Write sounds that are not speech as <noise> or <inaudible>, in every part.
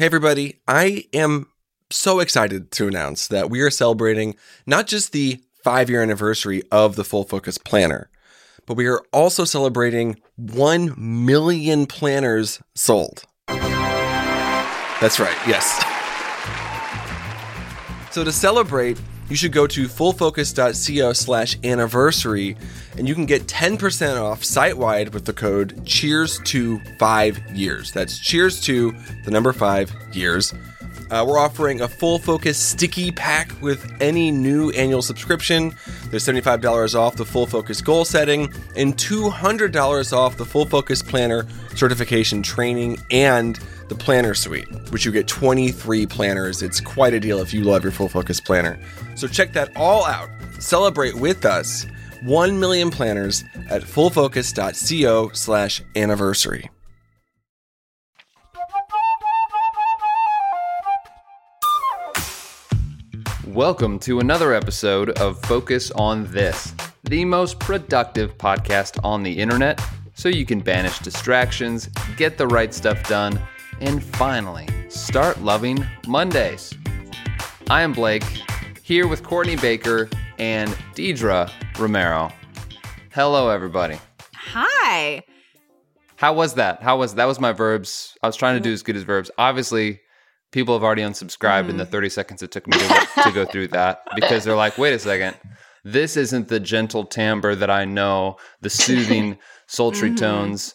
Hey, everybody. I am so excited to announce that we are celebrating not just the five year anniversary of the Full Focus Planner, but we are also celebrating 1 million planners sold. That's right, yes. So to celebrate, you should go to fullfocus.co slash anniversary and you can get 10% off site wide with the code cheers to five years. That's cheers to the number five years. Uh, we're offering a full focus sticky pack with any new annual subscription. There's $75 off the full focus goal setting and $200 off the full focus planner certification training and the planner suite, which you get 23 planners. It's quite a deal if you love your full focus planner. So check that all out. Celebrate with us 1 million planners at fullfocus.co slash anniversary. Welcome to another episode of Focus on This, the most productive podcast on the internet, so you can banish distractions, get the right stuff done, and finally start loving Mondays. I am Blake, here with Courtney Baker and Deidra Romero. Hello, everybody. Hi. How was that? How was that? Was my verbs? I was trying to do as good as verbs. Obviously, people have already unsubscribed in the mm-hmm. 30 seconds it took me to, to go through <laughs> that because they're like, wait a second, this isn't the gentle timbre that I know, the <laughs> soothing, sultry mm-hmm. tones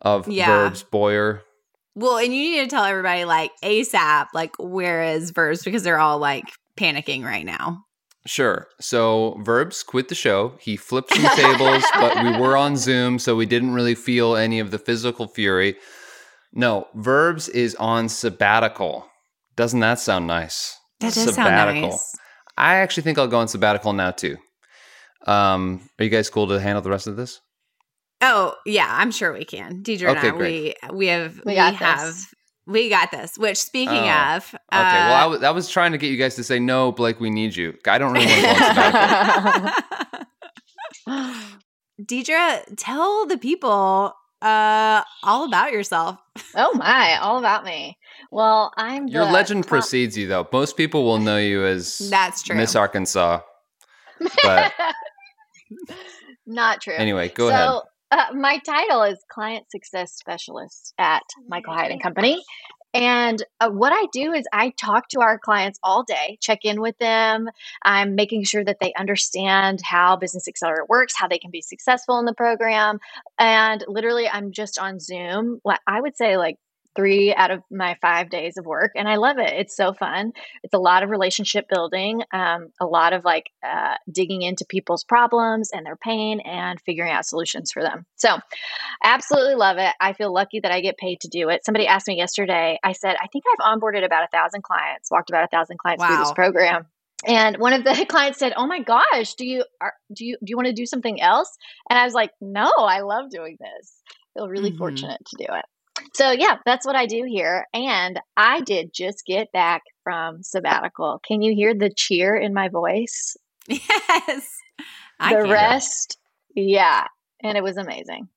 of Yeah. verbs Boyer. Well, and you need to tell everybody like ASAP, like where is verbs because they're all like panicking right now. Sure. So Verbs quit the show. He flipped some <laughs> tables, but we were on Zoom, so we didn't really feel any of the physical fury. No, Verbs is on sabbatical. Doesn't that sound nice? That does sound nice. I actually think I'll go on sabbatical now too. Um, are you guys cool to handle the rest of this? Oh yeah, I'm sure we can. Deidra and I, great. we we have we, We have this. we got this. Which speaking Oh, of, Okay. well, I uh, was, I was trying to get you guys to say no, Blake. We need you. I don't really want to go on sabbatical. <laughs> <laughs> Deidra, tell the people uh all about yourself. <laughs> oh my, all about me. Well, I'm Your the legend top- precedes you, though. Most people will know you as <laughs> That's true. Miss Arkansas. But <laughs> Not true. anyway, go so, ahead. Uh, my title is Client Success Specialist at Michael Hyatt and Company. And uh, what I do is I talk to our clients all day, check in with them. I'm making sure that they understand how Business Accelerator works, how they can be successful in the program. And literally, I'm just on Zoom. I would say like three out of my five days of work. And I love it. It's so fun. It's a lot of relationship building, um, a lot of like uh, digging into people's problems and their pain and figuring out solutions for them. So, absolutely love it. I feel lucky that I get paid to do it. Somebody asked me yesterday, I said, I think I've onboarded about a thousand clients, walked about a thousand clients through this program. And one of the <laughs> clients said, "Oh my gosh, do you are, do you do you want to do something else?" And I was like, "No, I love doing this. I feel really Mhm. fortunate to do it." So yeah, that's what I do here. And I did just get back from sabbatical. Can you hear the cheer in my voice? <laughs> yes. I the can. rest, yeah. And it was amazing.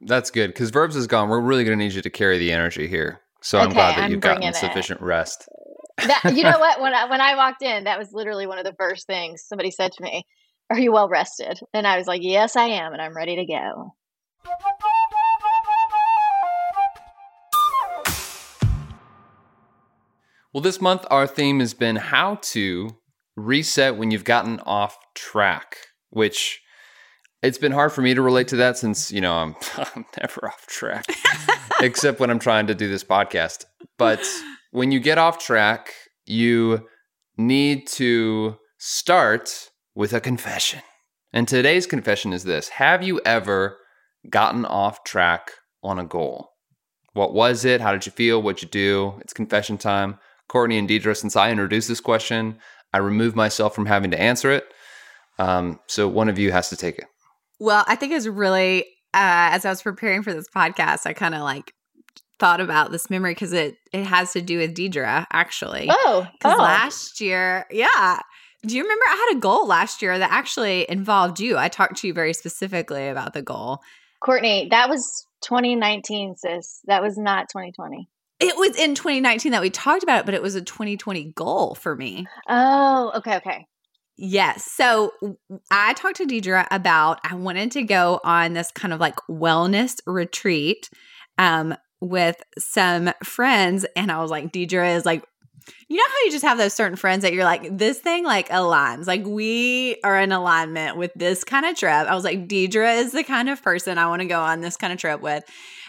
That's good because Verbs is gone. We're really going to need you to carry the energy here. So I'm glad that I'm you've gotten bringing it. sufficient rest. That, you know <laughs> what? When I, when I walked in, that was literally one of the first things somebody said to me. Are you well rested? And I was like, Yes, I am, and I'm ready to go. Well, this month our theme has been how to reset when you've gotten off track, which it's been hard for me to relate to that since, you know, I'm, <laughs> I'm never off track, <laughs> except when I'm trying to do this podcast. But when you get off track, you need to start with a confession. And today's confession is this Have you ever gotten off track on a goal? What was it? How did you feel? What'd you do? It's confession time. Courtney and Deidra, since I introduced this question, I removed myself from having to answer it. Um, so one of you has to take it. Well, I think it's really uh, as I was preparing for this podcast, I kind of like thought about this memory because it it has to do with Deidra actually. Oh, Because oh. last year, yeah. Do you remember I had a goal last year that actually involved you? I talked to you very specifically about the goal. Courtney, that was 2019, sis. That was not 2020. It was in 2019 that we talked about it, but it was a 2020 goal for me. Oh, okay, okay. Yes. So I talked to Deidra about I wanted to go on this kind of like wellness retreat um, with some friends, and I was like, Deidra is like, you know how you just have those certain friends that you're like, this thing like aligns. Like we are in alignment with this kind of trip. I was like, Deidra is the kind of person I want to go on this kind of trip with.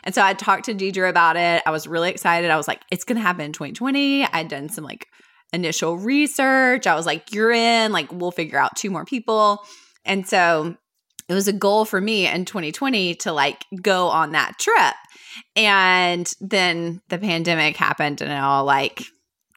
And so I talked to Deidra about it. I was really excited. I was like, it's gonna happen in 2020. I'd done some like initial research. I was like, you're in, like, we'll figure out two more people. And so it was a goal for me in 2020 to like go on that trip. And then the pandemic happened and it all like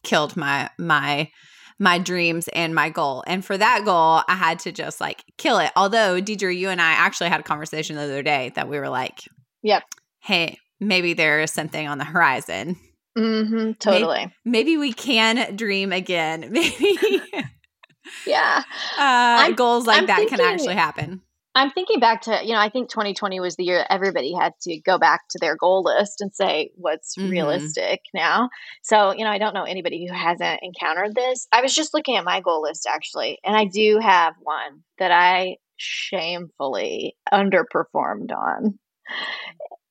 killed my, my, my dreams and my goal. And for that goal, I had to just like kill it. Although, Deidra, you and I actually had a conversation the other day that we were like, Yep. Hey, maybe there is something on the horizon Mm-hmm. Totally. maybe we can dream again. <laughs> Maybe <laughs> Yeah. uh, goals like I'm that can actually happen. I'm thinking back to, you know, I think 2020 was the year everybody had to go back to their goal list and say what's Mhm. realistic now. So, you know, I don't know anybody who hasn't encountered this. I was just looking at my goal list actually, and I do have one that I shamefully underperformed on.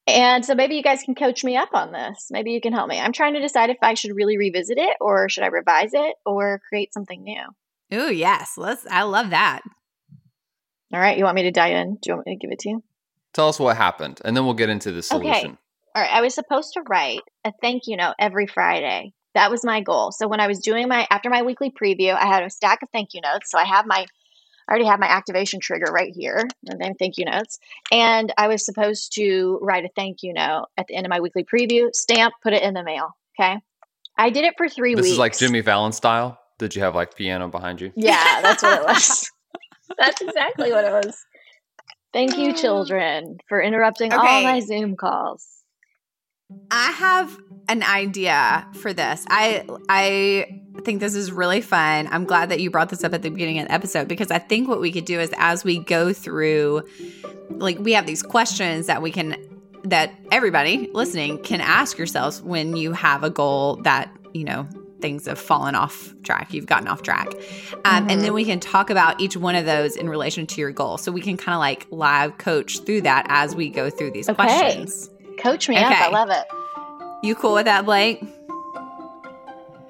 And so maybe you guys can coach me up on this. Maybe you can help me. I'm trying to decide if I should really revisit it or should I revise it or create something new. Oh yes, let's. I love that. All right, you want me to dive in? Do you want me to give it to you? Tell us what happened, and then we'll get into the solution. Okay. All right, I was supposed to write a thank you note every Friday. That was my goal. So when I was doing my after my weekly preview, I had a stack of thank you notes. So I have my I already have my activation trigger right here, and then thank you notes. And I was supposed to write a thank you note at the end of my weekly preview, stamp, put it in the mail. Okay. I did it for three This weeks. This is like Jimmy Fallon style. Did you have like piano behind you? Yeah, <laughs> that's what it was. <laughs> that's exactly what it was. Thank you, mm. children, for interrupting all my Zoom calls. I have an idea for this. I I think this is really fun. I'm glad that you brought this up at the beginning of the episode because I think what we could do is as we go through like we have these questions that we can that everybody listening can ask yourselves when you have a goal that, you know, things have fallen off track, you've gotten off track. Um, And then we can talk about each one of those in relation to your goal. So we can kind of like live coach through that as we go through these Okay. questions. Coach me up. I love it. You cool with that, Blake?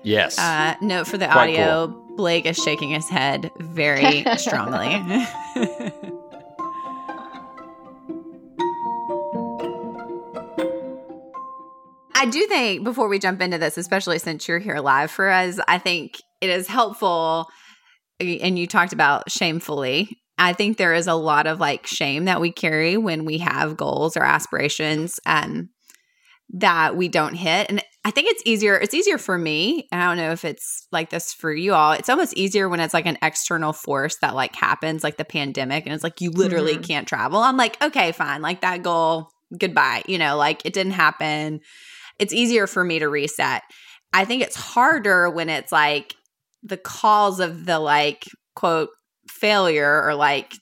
Yes. Uh, note for the Quite audio Blake is shaking his head very <laughs> strongly. <laughs> I do think before we jump into this, especially since you're here live for us, I think it is helpful. And you talked about shamefully. I think there is a lot of like shame that we carry when we have goals or aspirations um, that we don't hit. And I think it's easier. It's easier for me. I don't know if it's like this for you all. It's almost easier when it's like an external force that like happens, like the pandemic, and it's like you literally Mhm. can't travel. I'm like, okay, fine. Like that goal, goodbye. You know, like it didn't happen. It's easier for me to reset. I think it's harder when it's like the cause of the like quote failure or like,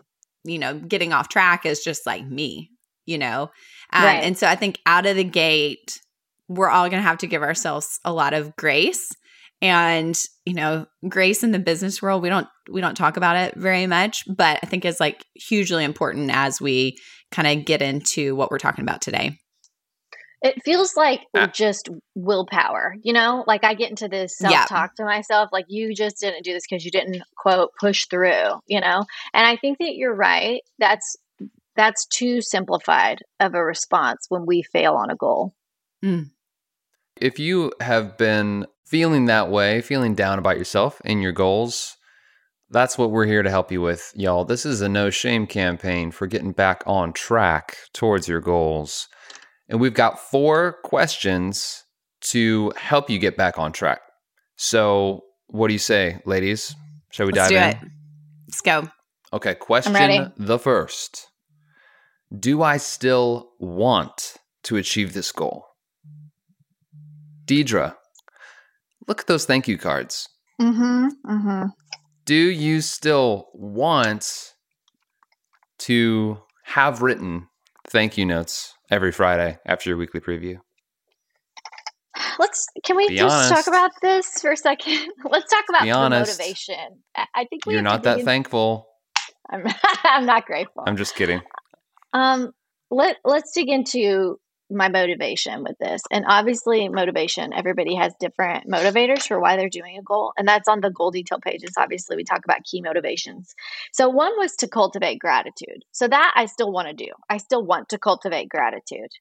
you know, getting off track is just like me, you know? Um, Right. And so I think out of the gate, we're all going to have to give ourselves a lot of grace and you know grace in the business world we don't we don't talk about it very much but i think it's like hugely important as we kind of get into what we're talking about today It feels like Ah. just willpower, you know? Like I get into this self talk to myself, like you just didn't do this because you didn't quote push through, you know? And I think that you're right. That's that's too simplified of a response when we fail on a goal. If you have been feeling that way, feeling down about yourself and your goals, that's what we're here to help you with, y'all. This is a no shame campaign for getting back on track towards your goals. And we've got four questions to help you get back on track. So, what do you say, ladies? Shall we let's do dive it in? let's go Okay, question the first Do I still want to achieve this goal? Deidra, look at those thank you cards. Mm-hmm. Mm-hmm. Do you still want to have written thank you notes every Friday after your weekly preview? let's can we Be just honest. talk about this for a second? <laughs> let's talk about motivation. I, think we You're not that thankful. I'm, <laughs> I'm not grateful. I'm just kidding. Um, let let's dig into my motivation with this. And obviously, motivation. Everybody has different motivators for why they're doing a goal, and that's on the goal detail pages. Obviously, we talk about key motivations. So one was to cultivate gratitude. So that I still want to do. I still want to cultivate gratitude,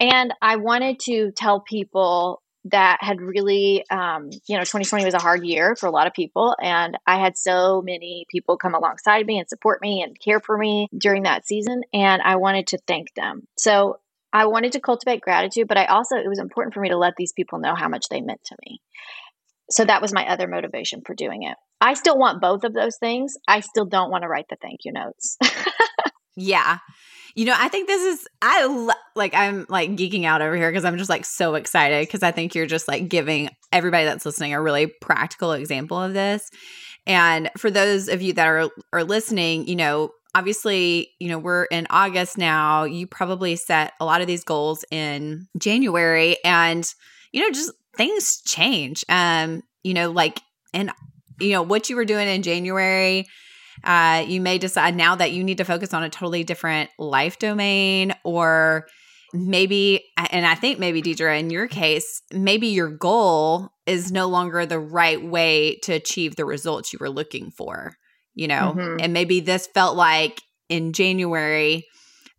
and I wanted to tell people that had really um, you know 2020 was a hard year for a lot of people and i had so many people come alongside me and support me and care for me during that season and i wanted to thank them so i wanted to cultivate gratitude but i also it was important for me to let these people know how much they meant to me so that was my other motivation for doing it i still want both of those things i still don't want to write the thank you notes <laughs> Yeah. You know, I think this is I lo- like I'm like geeking out over here because I'm just like so excited because I think you're just like giving everybody that's listening a really practical example of this. And for those of you that are are listening, you know, obviously, you know, we're in August now. You probably set a lot of these goals in January and you know, just things change. Um, you know, like and you know, what you were doing in January uh, you may decide now that you need to focus on a totally different life domain, or maybe, and I think maybe, Deidra, in your case, maybe your goal is no longer the right way to achieve the results you were looking for, you know? Mhm. And maybe this felt like in January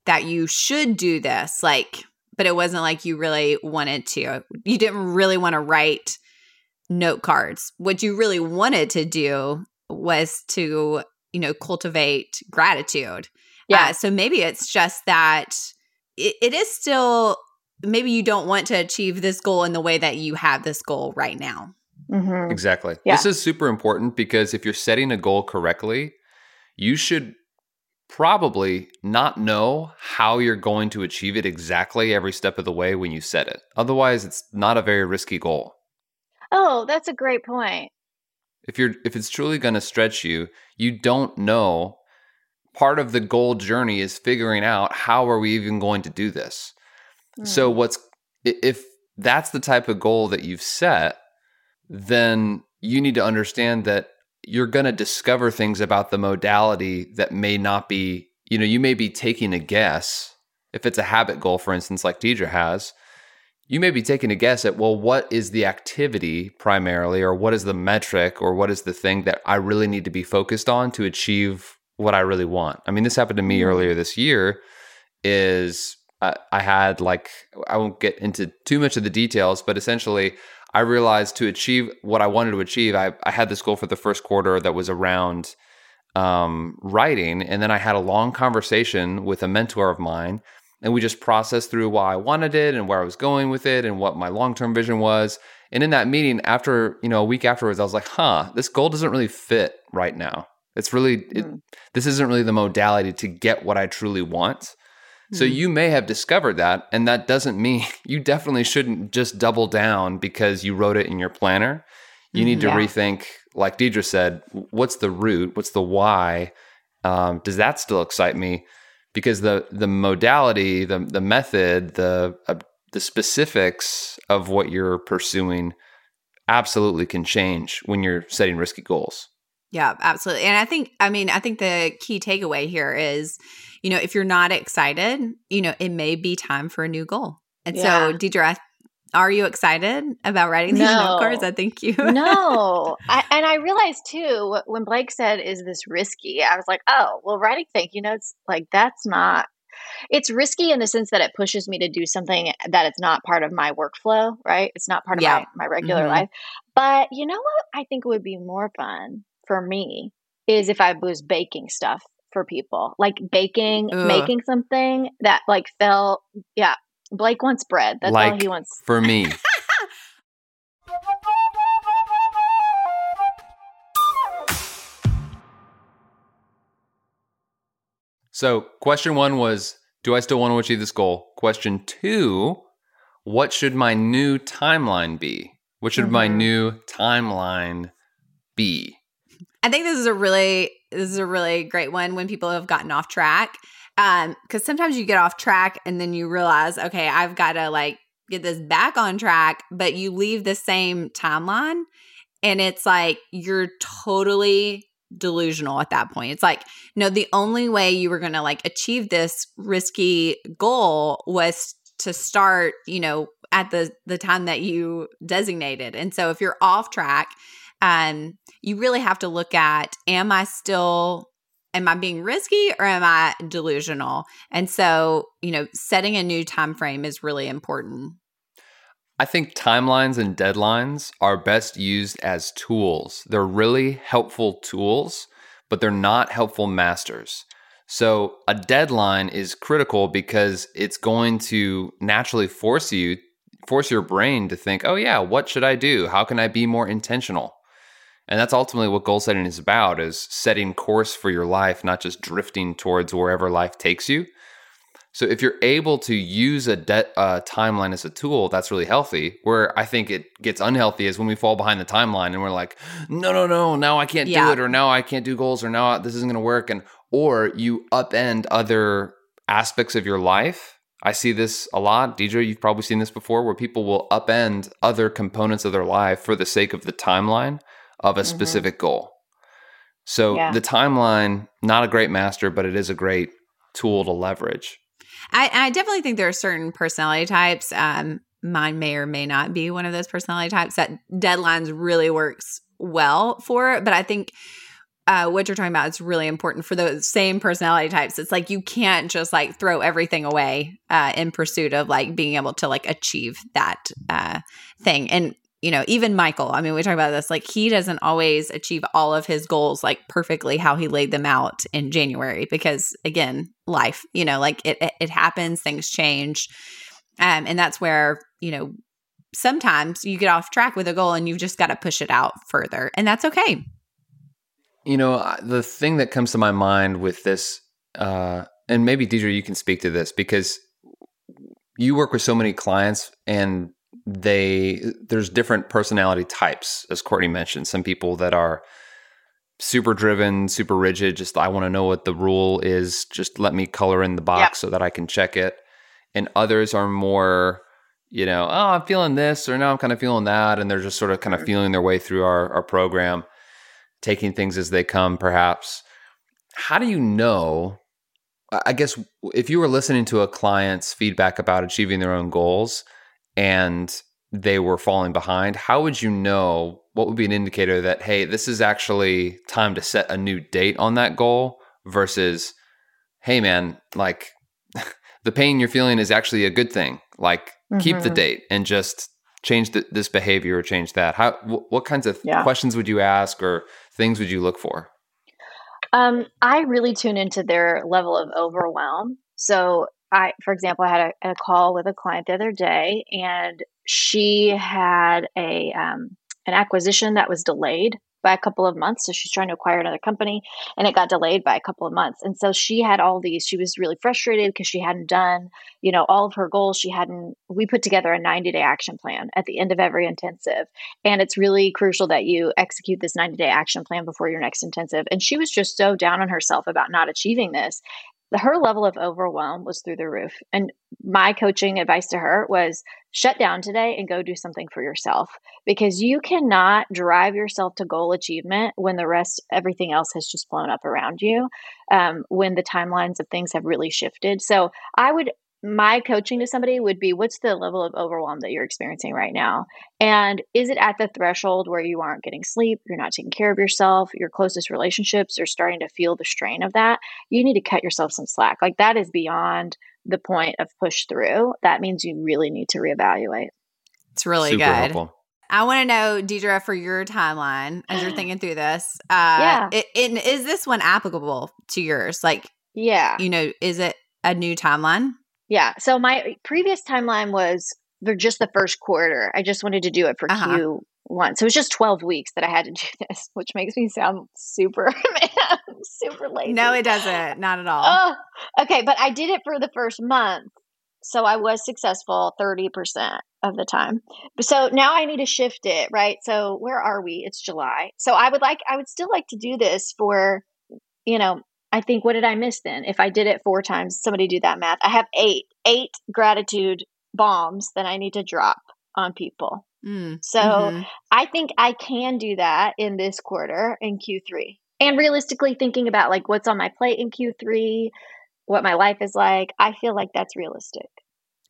that you should do this, like, but it wasn't like you really wanted to. You didn't really want to write note cards. What you really wanted to do was to you know cultivate gratitude yeah Uh, so maybe it's just that it, it is still maybe you don't want to achieve this goal in the way that you have this goal right now Mhm. Exactly. Yeah. This is super important because if you're setting a goal correctly, you should probably not know how you're going to achieve it exactly every step of the way when you set it. Otherwise, it's not a very risky goal. oh that's a great point If you're if it's truly going to stretch you, you don't know part of the goal journey is figuring out how are we even going to do this. So Hmm. what's if that's the type of goal that you've set, then you need to understand that you're going to discover things about the modality that may not be, you know, you may be taking a guess. If it's a habit goal, for instance, like Deidra has, you may be taking a guess at, well, what is the activity primarily, or what is the metric, or what is the thing that I really need to be focused on to achieve what I really want? I mean, this happened to me Mhm. earlier this year. Is uh, I had like, I won't get into too much of the details, but essentially, I realized to achieve what I wanted to achieve, I, I had this goal for the first quarter that was around um, writing. And then I had a long conversation with a mentor of mine and we just processed through why I wanted it and where I was going with it and what my long-term vision was. And in that meeting, after you know a week afterwards, I was like, "Huh, this goal doesn't really fit right now. It's really it, Mm. this isn't really the modality to get what I truly want." So Mhm. you may have discovered that, and that doesn't mean <laughs> you definitely shouldn't just double down because you wrote it in your planner. You need to Yeah. rethink, like Deidra said, what's the root? What's the why? Um, does that still excite me? Because the the modality, the the method, the uh, the specifics of what you're pursuing absolutely can change when you're setting risky goals. Yeah, absolutely. And I think, I mean, I think the key takeaway here is, you know, if you're not excited, you know, it may be time for a new goal. And Yeah. so, Deidra, are you excited about writing these No. note cards? I think you. no I, and i realized too wh- when blake said is this risky i was like oh well writing thank you notes like that's not it's risky in the sense that it pushes me to do something that it's not part of my workflow right it's not part of Yeah. my, my regular Mhm. life but you know what i think it would be more fun for me is if i was baking stuff for people like baking Ugh. making something that like felt yeah blake wants bread that's all he wants For me, <laughs> So, question one was Do I still want to achieve this goal? Question two What should my new timeline be? What should my Mhm. new timeline be? I think this is a really this is a really great one when people have gotten off track. Um, because sometimes you get off track and then you realize, okay, I've got to like get this back on track, but you leave the same timeline. And it's like you're totally delusional at that point. It's like, no, the only way you were going to like achieve this risky goal was to start, you know, at the the time that you designated. And so if you're off track, um you really have to look at am I still am I being risky or am I delusional? And so, you know, setting a new time frame is really important. I think timelines and deadlines are best used as tools. They're really helpful tools, but they're not helpful masters. So, a deadline is critical because it's going to naturally force you force your brain to think, "Oh yeah, what should I do? How can I be more intentional?" And that's ultimately what goal setting is about is setting course for your life, not just drifting towards wherever life takes you. So if you're able to use a de- uh, timeline as a tool, that's really healthy. Where I think it gets unhealthy is when we fall behind the timeline and we're like, no, no, no, now I can't Yeah. do it, or now I can't do goals, or now this isn't going to work, and or you upend other aspects of your life. I see this a lot. Deidra, you've probably seen this before, where people will upend other components of their life for the sake of the timeline of a Mhm. specific goal. So Yeah. the timeline, not a great master, but it is a great tool to leverage. I, I definitely think there are certain personality types. Um, mine may or may not be one of those personality types that deadlines really works well for. But I think uh, what you're talking about is really important for those same personality types. It's like you can't just like throw everything away uh, in pursuit of like being able to like achieve that uh, thing. And you know, even Michael. I mean, we talk about this. Like he doesn't always achieve all of his goals like perfectly how he laid them out in January because again, life. You know, like it it, happens. Things change, um, and that's where you know sometimes you get off track with a goal and you've just got to push it out further, and that's okay. You know, the thing that comes to my mind with this, uh, and maybe Deidra, you can speak to this because you work with so many clients and they there's different personality types, as Courtney mentioned. Some people that are super driven, super rigid, just I want to know what the rule is, just let me color in the box Yep. so that I can check it. And others are more, you know, oh, I'm feeling this or now I'm kind of feeling that. And they're just sort of kind of feeling their way through our, our program taking things as they come, perhaps. How do you know? I guess if you were listening to a client's feedback about achieving their own goals and they were falling behind, how would you know? What would be an indicator that, hey, this is actually time to set a new date on that goal versus, hey, man, like <laughs> the pain you're feeling is actually a good thing. Like, keep the Mhm. date and just change th- this behavior or change that. How? Wh- what kinds of Yeah. questions would you ask or things would you look for? Um, I really tune into their level of overwhelm. So I, for example, I had a, a call with a client the other day, and she had a um, an acquisition that was delayed by a couple of months. So she's trying to acquire another company, and it got delayed by a couple of months. And so she had all these. She was really frustrated because she hadn't done, you know, all of her goals. She hadn't. We put together a 90 day action plan at the end of every intensive, and it's really crucial that you execute this 90 day action plan before your next intensive. And she was just so down on herself about not achieving this. Her level of overwhelm was through the roof. And my coaching advice to her was shut down today and go do something for yourself because you cannot drive yourself to goal achievement when the rest, everything else has just blown up around you, um, when the timelines of things have really shifted. So I would my coaching to somebody would be what's the level of overwhelm that you're experiencing right now and is it at the threshold where you aren't getting sleep you're not taking care of yourself your closest relationships are starting to feel the strain of that you need to cut yourself some slack like that is beyond the point of push through that means you really need to reevaluate It's really Super good. helpful. I want to know, Deidra, for your timeline as you're <gasps> thinking through this. Uh, Yeah. it, it, is this one applicable to yours? Like, yeah you know, is it a new timeline? Yeah so my previous timeline was for just the first quarter i just wanted to do it for Uh-huh. q1 so it was just 12 weeks that i had to do <laughs> this which makes me sound super <laughs> super lazy No, it doesn't. Not at all. Oh, okay, but I did it for the first month. So I was successful 30% of the time. So now I need to shift it, right? So where are we? It's July. So I would like I would still like to do this for you know, I think what did I miss then? If I did it four times, somebody do that math. I have 8 8 gratitude bombs that I need to drop on people. Mm, So mhm. I think I can do that in this quarter in Q3. And realistically thinking about like what's on my plate in Q3, what my life is like, I feel like that's realistic.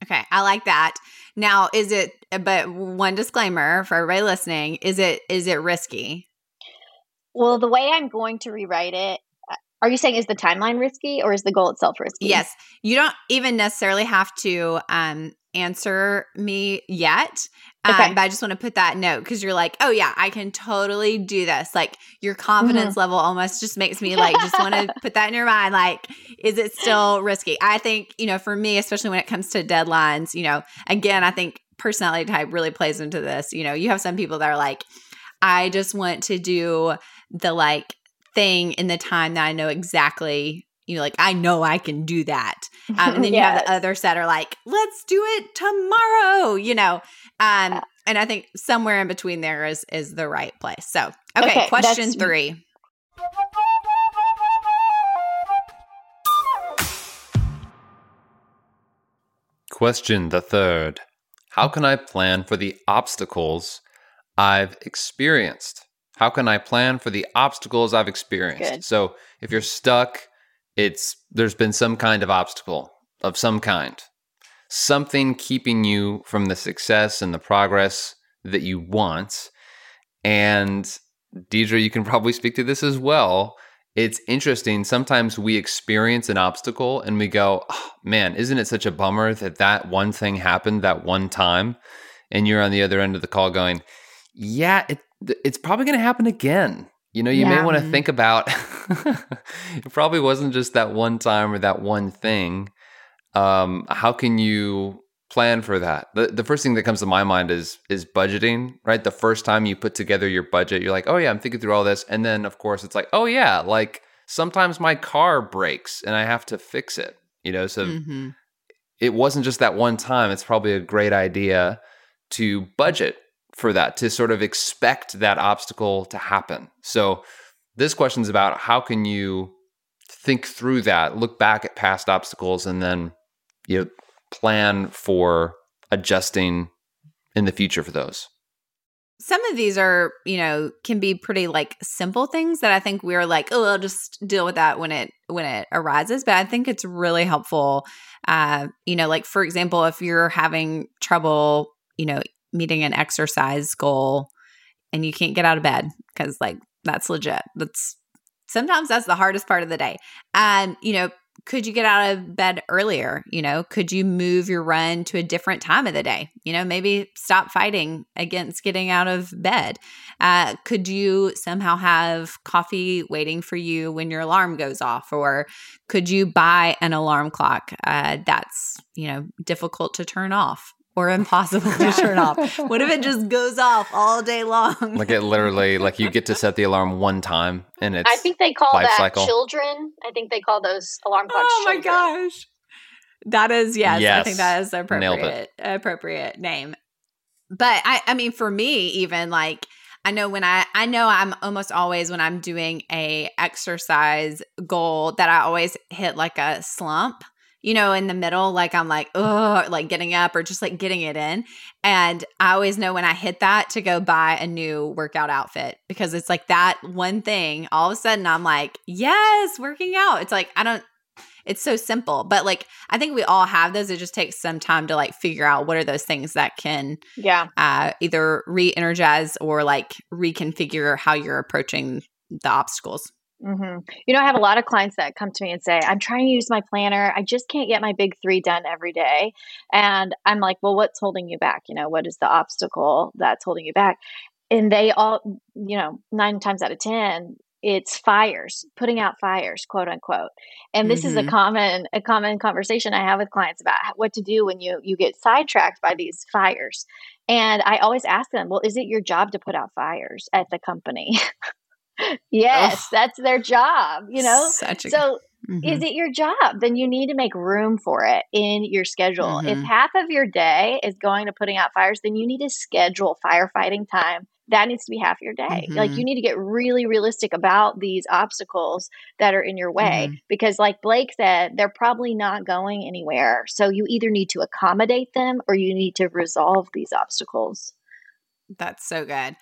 Okay, I like that. Now, is it? But one disclaimer for everybody listening: is it is it risky? Well, the way I'm going to rewrite it, are you saying is the timeline risky or is the goal itself risky? Yes, you don't even necessarily have to um, answer me yet. Um, Okay. But I just want to put that note because you're like, oh yeah, I can totally do this. Like your confidence level almost just makes me like just want to <laughs> put that in your mind. Like, is it still risky? I think you know, for me, especially when it comes to deadlines, you know, again, I think personality type really plays into this. You know, you have some people that are like, I just want to do the like thing in the time that I know exactly. You know, like I know I can do that. Um, and <laughs> then you have the other set are like, let's do it tomorrow, you know. Um, and I think somewhere in between there is is the right place. So, okay, Okay, question three. Question the third How can I plan for the obstacles I've experienced? How can I plan for the obstacles I've experienced? Good. So if you're stuck, it's there's been some kind of obstacle of some kind. Something keeping you from the success and the progress that you want. And Deidra, you can probably speak to this as well. It's interesting. Sometimes we experience an obstacle and we go, oh, man, isn't it such a bummer that that one thing happened that one time? And you're on the other end of the call going, yeah, it, it's probably going to happen again. You know, you may want to think about <laughs> it probably wasn't just that one time or that one thing. Um, how can you plan for that? The, the first thing that comes to my mind is is budgeting, right? The first time you put together your budget, you're like, oh yeah, I'm thinking through all this. And then of course it's like, oh yeah, like sometimes my car breaks and I have to fix it. You know, so hmm it wasn't just that one time. It's probably a great idea to budget for that, to sort of expect that obstacle to happen. So this question is about how can you think through that, look back at past obstacles, and then you know plan for adjusting in the future for those. Some of these are, you know, can be pretty like simple things that I think we're like, oh, I'll just deal with that when it when it arises. But I think it's really helpful. Uh, you know, like for example, if you're having trouble, you know, meeting an exercise goal and you can't get out of bed because like that's legit. That's sometimes that's the hardest part of the day. And, you know, could you get out of bed earlier? You know, could you move your run to a different time of the day? You know, maybe stop fighting against getting out of bed. Uh, could you somehow have coffee waiting for you when your alarm goes off? Or could you buy an alarm clock uh, that's, you know, difficult to turn off? Or impossible to <laughs> turn off. What if it just goes off all day long? Like it literally, like you get to set the alarm one time, and it's I think they call life that cycle. children. I think they call those alarm clocks. Oh my children. gosh. That is yes, I think that is the it. appropriate appropriate name. But I I mean for me even like I know when I I know I'm almost always when I'm doing a exercise goal that I always hit like a slump. You know, in the middle, like I'm like, oh, like getting up or just like getting it in. And I always know when I hit that to go buy a new workout outfit because it's like that one thing. All of a sudden, I'm like, yes, working out. It's like, I don't, it's so simple but like i think we all have those it just takes some time to like figure out what are those things that can Yeah. uh, either re-energize or like reconfigure how you're approaching the obstacles hmm You know, I have a lot of clients that come to me and say, I'm trying to use my planner. I just can't get my big three done every day. And I'm like, well, what's holding you back? You know, what is the obstacle that's holding you back? And they all, you know, nine times out of 10, it's fires, putting out fires, quote unquote. And this is a Mhm. common, a common conversation I have with clients about what to do when you, you get sidetracked by these fires. And I always ask them, well, is it your job to put out fires at the company? <laughs> yes, Ugh. that's their job, you know? a So Mhm. is it your job? Then you need to make room for it in your schedule. If Mhm. half of your day is going to putting out fires, then you need to schedule firefighting time that needs to be half your day. Like Mhm. you need to get really realistic about these obstacles that are in your way Mhm. because like Blake said, they're probably not going anywhere. So you either need to accommodate them or you need to resolve these obstacles. That's so good.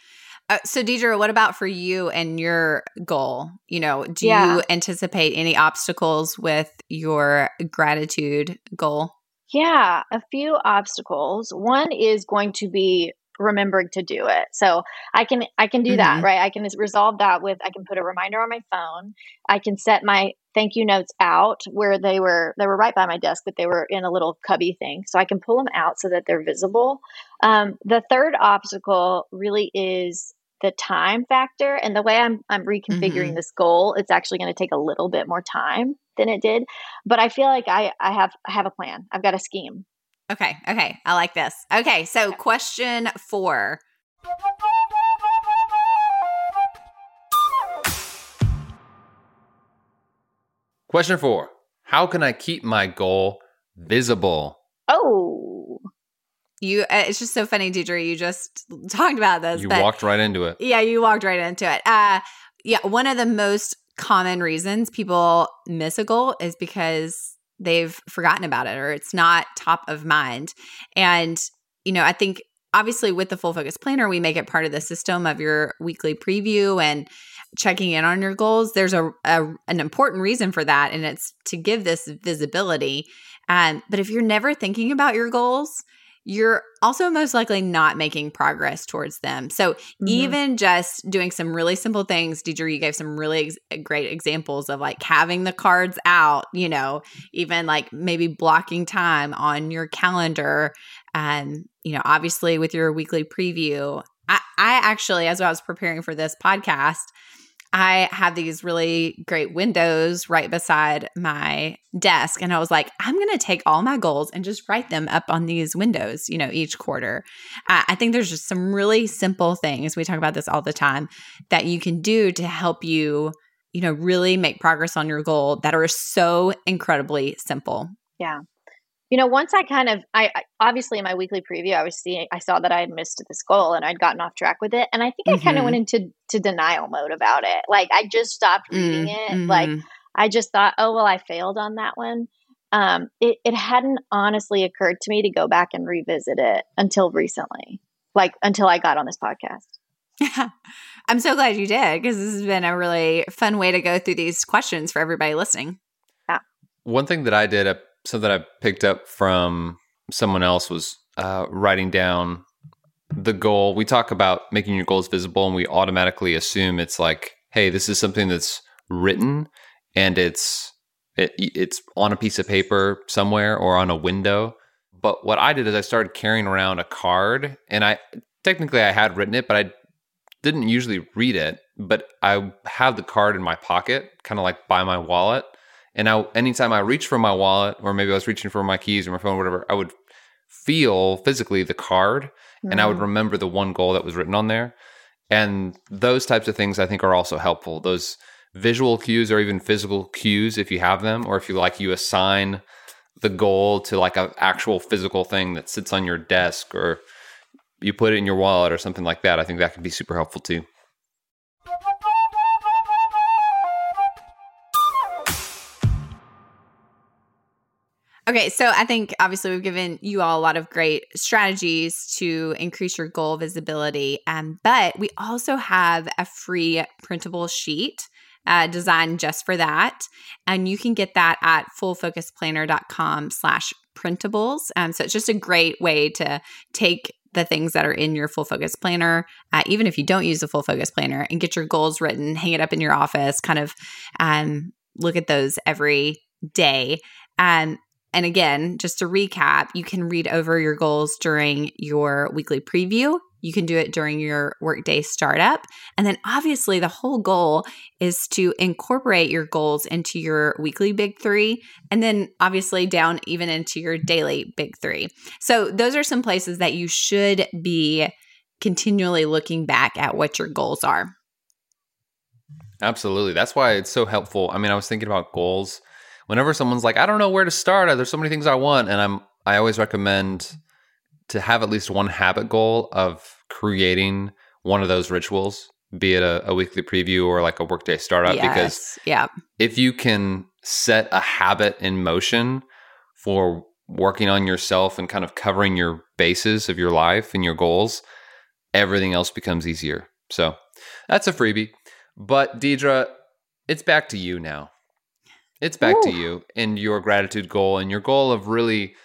Uh, so, Deidra, what about for you and your goal? You know, do Yeah. you anticipate any obstacles with your gratitude goal? Yeah, a few obstacles. One is going to be remembering to do it. So I can I can do that, Mhm. right? I can resolve that with I can put a reminder on my phone. I can set my thank you notes out where they were they were right by my desk, but they were in a little cubby thing. So I can pull them out so that they're visible. Um, the third obstacle really is the time factor and the way I'm I'm reconfiguring Mhm. this goal, it's actually going to take a little bit more time than it did. But I feel like I I have I have a plan. I've got a scheme. Okay. Okay. I like this. Okay. So, question four. Question four How can I keep my goal visible? Oh, You, uh, it's just so funny, Deidra. You just <laughs> talked about this. You but walked right into it. Yeah, you walked right into it. Uh, yeah, one of the most common reasons people miss a goal is because they've forgotten about it or it's not top of mind. And, you know, I think obviously with the full focus planner, we make it part of the system of your weekly preview and checking in on your goals. There's a, a an important reason for that, and it's to give this visibility. Um, but if you're never thinking about your goals, you're also most likely not making progress towards them. So Mm-hmm. even just doing some really simple things, Deidra, you gave some really ex- great examples of like having the cards out, you know, even like maybe blocking time on your calendar. And, you know, obviously with your weekly preview, I, I actually, as I was preparing for this podcast, I have these really great windows right beside my desk. And I was like, I'm going to take all my goals and just write them up on these windows, you know, each quarter. I I think there's just some really simple things. We talk about this all the time that you can do to help you, you know, really make progress on your goal that are so incredibly simple. You know, once I kind of, I, I obviously in my weekly preview, I was seeing, I saw that I had missed this goal and I'd gotten off track with it, and I think I kind of went into to denial mode about it. Like I just stopped reading it. Like Mhm. I just thought, oh well, I failed on that one. Um, it it hadn't honestly occurred to me to go back and revisit it until recently, like until I got on this podcast. <laughs> I'm so glad you did because this has been a really fun way to go through these questions for everybody listening. Yeah. One thing that I did, something I picked up from someone else was uh, writing down the goal. We talk about making your goals visible, and we automatically assume it's like, hey, this is something that's written and it's it, it's on a piece of paper somewhere or on a window. But what I did is I started carrying around a card, and I technically I had written it, but I didn't usually read it. But I have the card in my pocket, kind of like by my wallet. And I, anytime I reached for my wallet, or maybe I was reaching for my keys or my phone, or whatever, I would feel physically the card, and I would Mm. remember the one goal that was written on there. And those types of things I think are also helpful. Those visual cues or even physical cues, if you have them, or if you like, you assign the goal to like an actual physical thing that sits on your desk, or you put it in your wallet or something like that. I think that can be super helpful too. Okay, so I think obviously we've given you all a lot of great strategies to increase your goal visibility, um, but we also have a free printable sheet uh, designed just for that, and you can get that at fullfocusplanner.com slash printables. Um, so it's just a great way to take the things that are in your full focus planner, uh, even if you don't use the full focus planner, and get your goals written, hang it up in your office, kind of um, look at those every day. Um, and again, just to recap, you can read over your goals during your weekly preview. You can do it during your workday startup. And then obviously, the whole goal is to incorporate your goals into your weekly big three. And then obviously, down even into your daily big three. So, those are some places that you should be continually looking back at what your goals are. Absolutely. That's why it's so helpful. I mean, I was thinking about goals. Whenever someone's like, I don't know where to start, there's so many things I want, and I'm I always recommend to have at least one habit goal of creating one of those rituals, be it a, a weekly preview or like a workday startup, because Yeah. if you can set a habit in motion for working on yourself and kind of covering your bases of your life and your goals, everything else becomes easier. So that's a freebie. But Deidra, it's back to you now. It's back to you and your gratitude goal and your goal of really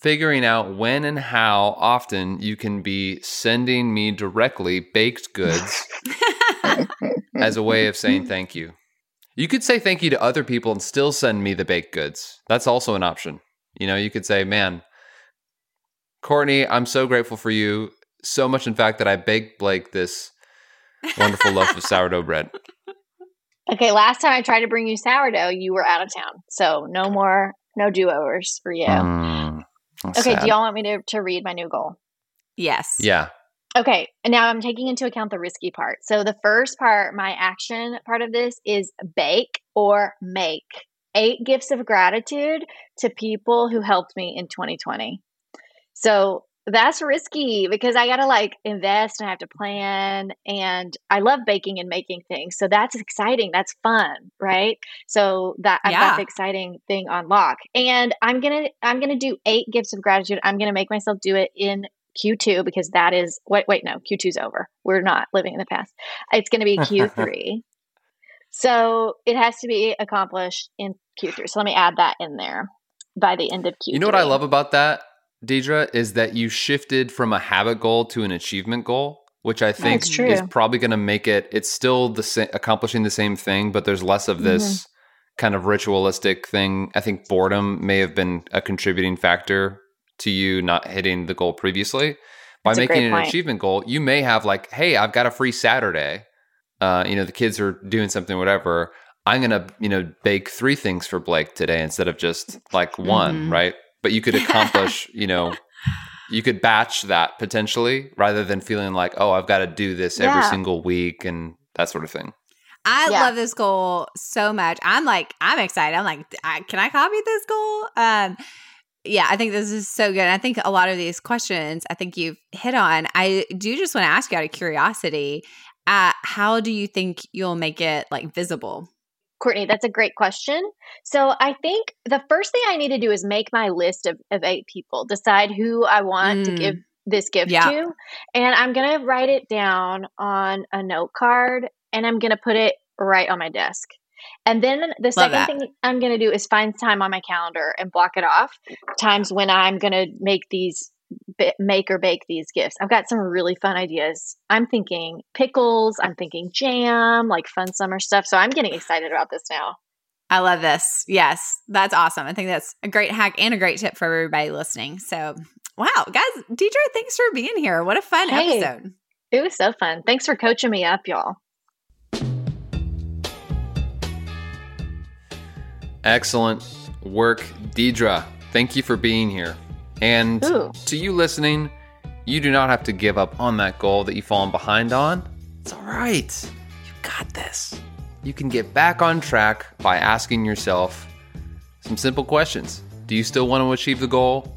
figuring out when and how often you can be sending me directly baked goods as a way of saying <laughs> thank you. You could say thank you to other people and still send me the baked goods. That's also an option. You know, you could say, man, Courtney, I'm so grateful for you. So much, in fact, that I baked Blake this wonderful loaf of <laughs> sourdough bread. Okay, last time I tried to bring you sourdough, you were out of town. So no more, no do overs for you. Mm, okay, sad. do y'all want me to, to read my new goal? Yes. Yeah. Okay, and now I'm taking into account the risky part. So the first part, my action part of this is bake or make eight gifts of gratitude to people who helped me in 2020. So that's risky because I got to like invest and I have to plan and I love baking and making things. So that's exciting. That's fun, right? So that I've Yeah. got the exciting thing on lock. And I'm going to I'm going to do eight gifts of gratitude. I'm going to make myself do it in Q2 because that is wait wait no Q2's over. We're not living in the past. It's going to be <laughs> Q3. so it has to be accomplished in Q3. So let me add that in there by the end of Q3. You know what I love about that, Deidra, is that you shifted from a habit goal to an achievement goal, which I think is probably going to make it. It's still the sa- accomplishing the same thing, but there's less of this Mm-hmm. kind of ritualistic thing. I think boredom may have been a contributing factor to you not hitting the goal previously. By That's making an point. achievement goal, you may have like, hey, I've got a free Saturday. Uh, you know, the kids are doing something, whatever. I'm gonna, you know, bake three things for Blake today instead of just like one, Mhm. right? But you could <laughs> accomplish, you know, you could batch that potentially rather than feeling like, oh, I've got to do this every single week and that sort of thing. I Yeah. love this goal so much. I'm like, I'm excited. I'm like, I, can I copy this goal? Um, yeah, I think this is so good. I think a lot of these questions, I think you've hit on. I do just want to ask you out of curiosity, uh, how do you think you'll make it like visible? Courtney, that's a great question. So I think the first thing I need to do is make my list of, of eight people, decide who I want to Mm. give this gift Yeah. to. And I'm going to write it down on a note card and I'm going to put it right on my desk. And then the second that. thing I'm going to do is find time on my calendar and block it off. Times when I'm going to make these ba- make or bake these gifts. I've got some really fun ideas. I'm thinking pickles, I'm thinking jam, like fun summer stuff. So I'm getting excited about this now. I love this. Yes, that's awesome. I think that's a great hack and a great tip for everybody listening. So, wow, guys, Deidra, thanks for being here. What a fun Hey. episode. It was so fun. Thanks for coaching me up, y'all. Excellent work, Deidra. Thank you for being here. And Ooh. to you listening, you do not have to give up on that goal that you've fallen behind on. It's all right. You got this. You can get back on track by asking yourself some simple questions. Do you still want to achieve the goal?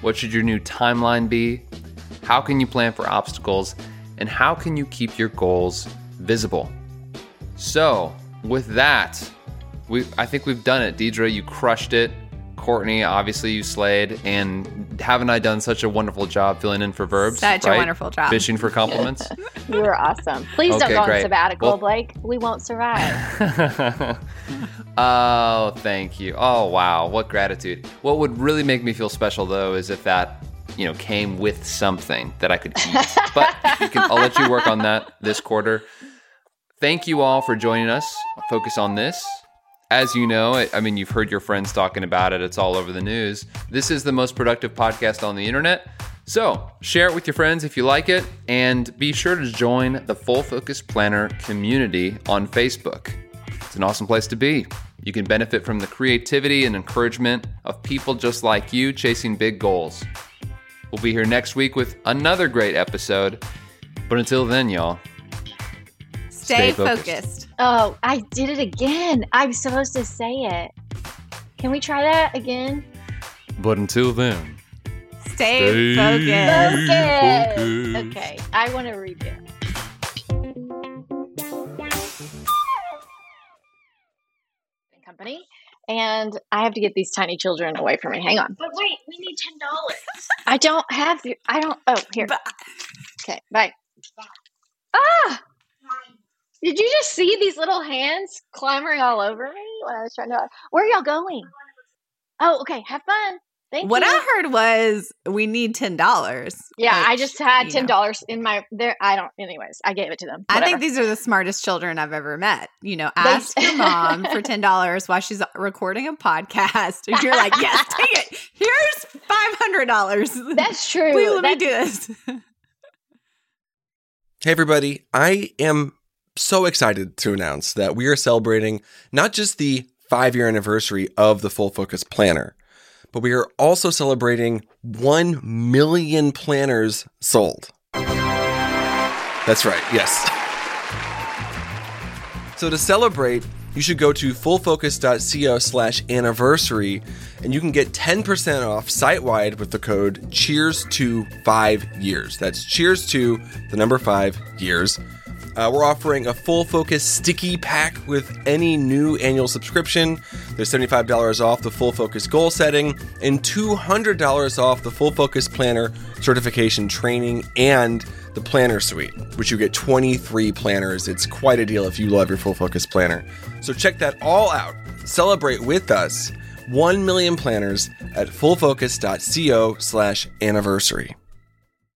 What should your new timeline be? How can you plan for obstacles? And how can you keep your goals visible? So, with that, we I think we've done it. Deidra, you crushed it. Courtney, obviously you slayed. And haven't I done such a wonderful job filling in for verbs? Such a wonderful job. Fishing for compliments. <laughs> You were awesome. Please Okay, don't go on great. sabbatical, Well- Blake. We won't survive. <laughs> <laughs> oh, thank you. Oh, wow. What gratitude. What would really make me feel special, though, is if that, you know, came with something that I could eat. but can, I'll let you work on that this quarter. Thank you all for joining us. Focus on this. As you know, I, mean, you've heard your friends talking about it, it's all over the news. This is the most productive podcast on the internet. So, share it with your friends if you like it, and be sure to join the Full Focus Planner community on Facebook. It's an awesome place to be. You can benefit from the creativity and encouragement of people just like you chasing big goals. We'll be here next week with another great episode. But until then, y'all, Stay, Stay focused. focused. Oh, I did it again. I'm supposed to say it. Can we try that again? But until then, stay, stay focused. focused. Okay, I want to redo. Company, and I have to get these tiny children away from me. Hang on. But wait, we need ten dollars. I don't have. I don't. Oh, here. Okay, bye. bye. Ah. Did you just see these little hands clambering all over me when I was trying to? Where are y'all going? Oh, okay. Have fun. Thank you. What you. I heard was we need ten dollars. yeah, I just had ten dollars in my there. I don't. Anyways, I gave it to them. I think these are the smartest children I've ever met. You know, ask your mom for ten dollars while she's recording a podcast, and you're like, "Yes, <laughs> take it. Here's five hundred dollars. That's true. <laughs> Please let me do this." <laughs> Hey, everybody. I am so excited to announce that we are celebrating not just the five year anniversary of the Full Focus Planner, but we are also celebrating 1 million planners sold. That's right, yes. So to celebrate, you should go to fullfocus.co slash anniversary and you can get 10% off site wide with the code cheers to five years. That's cheers to the number five years. Uh, we're offering a full focus sticky pack with any new annual subscription. There's $75 off the full focus goal setting and $200 off the full focus planner certification training and the planner suite, which you get 23 planners. It's quite a deal if you love your full focus planner. So check that all out. Celebrate with us 1 million planners at fullfocus.co slash anniversary.